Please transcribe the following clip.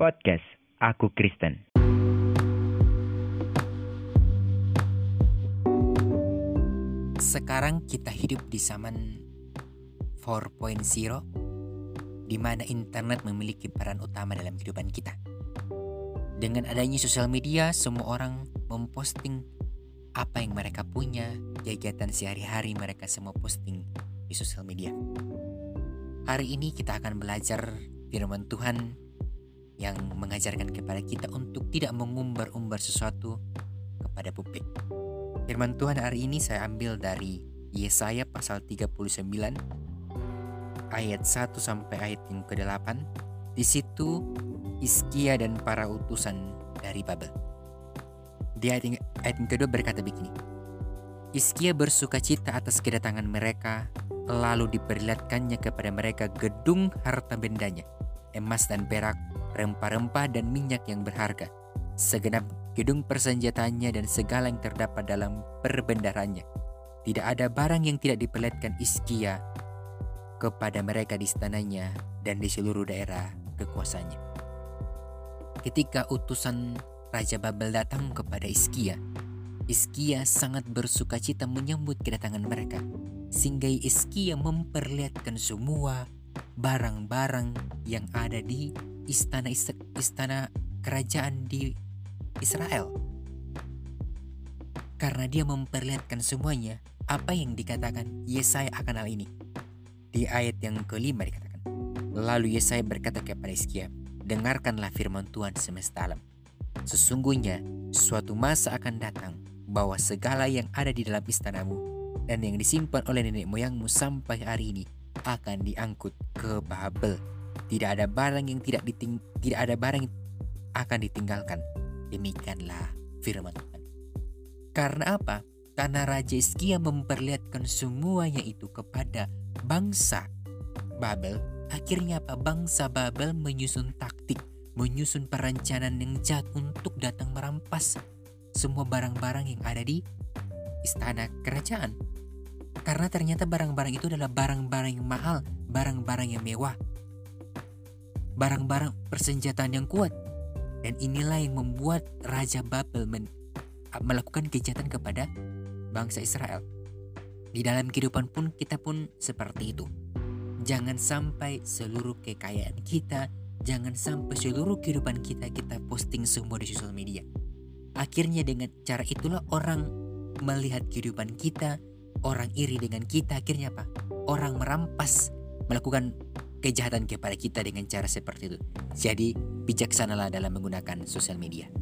Podcast Aku Kristen. Sekarang kita hidup di zaman 4.0 di mana internet memiliki peran utama dalam kehidupan kita. Dengan adanya sosial media, semua orang memposting apa yang mereka punya, kegiatan sehari-hari mereka semua posting di sosial media. Hari ini kita akan belajar firman Tuhan yang mengajarkan kepada kita untuk tidak mengumbar-umbar sesuatu kepada publik. Firman Tuhan hari ini saya ambil dari Yesaya pasal 39 ayat 1 sampai ayat yang ke-8. Di situ Iskia dan para utusan dari Babel. Di ayat yang, ayat yang kedua berkata begini. Iskia bersuka cita atas kedatangan mereka, lalu diperlihatkannya kepada mereka gedung harta bendanya, emas dan perak, rempah-rempah dan minyak yang berharga, segenap gedung persenjataannya dan segala yang terdapat dalam perbendarannya. Tidak ada barang yang tidak diperlihatkan Iskia kepada mereka di istananya dan di seluruh daerah kekuasaannya. Ketika utusan Raja Babel datang kepada Iskia, Iskia sangat bersuka cita menyambut kedatangan mereka, sehingga Iskia memperlihatkan semua barang-barang yang ada di istana istana kerajaan di Israel. Karena dia memperlihatkan semuanya, apa yang dikatakan Yesaya akan hal ini. Di ayat yang kelima dikatakan, Lalu Yesaya berkata kepada Iskia, dengarkanlah firman Tuhan semesta alam. Sesungguhnya suatu masa akan datang bahwa segala yang ada di dalam istanamu dan yang disimpan oleh nenek moyangmu sampai hari ini akan diangkut ke Babel. Tidak ada barang yang tidak diting tidak ada barang yang akan ditinggalkan. Demikianlah firman Tuhan. Karena apa? Karena Raja Iskia memperlihatkan semuanya itu kepada bangsa Babel Akhirnya apa? Bangsa Babel menyusun taktik, menyusun perencanaan yang jahat untuk datang merampas semua barang-barang yang ada di istana kerajaan. Karena ternyata barang-barang itu adalah barang-barang yang mahal, barang-barang yang mewah. Barang-barang persenjataan yang kuat. Dan inilah yang membuat Raja Babel melakukan kejahatan kepada bangsa Israel. Di dalam kehidupan pun kita pun seperti itu. Jangan sampai seluruh kekayaan kita, jangan sampai seluruh kehidupan kita kita posting semua di sosial media. Akhirnya dengan cara itulah orang melihat kehidupan kita, orang iri dengan kita, akhirnya apa? Orang merampas, melakukan kejahatan kepada kita dengan cara seperti itu. Jadi bijaksanalah dalam menggunakan sosial media.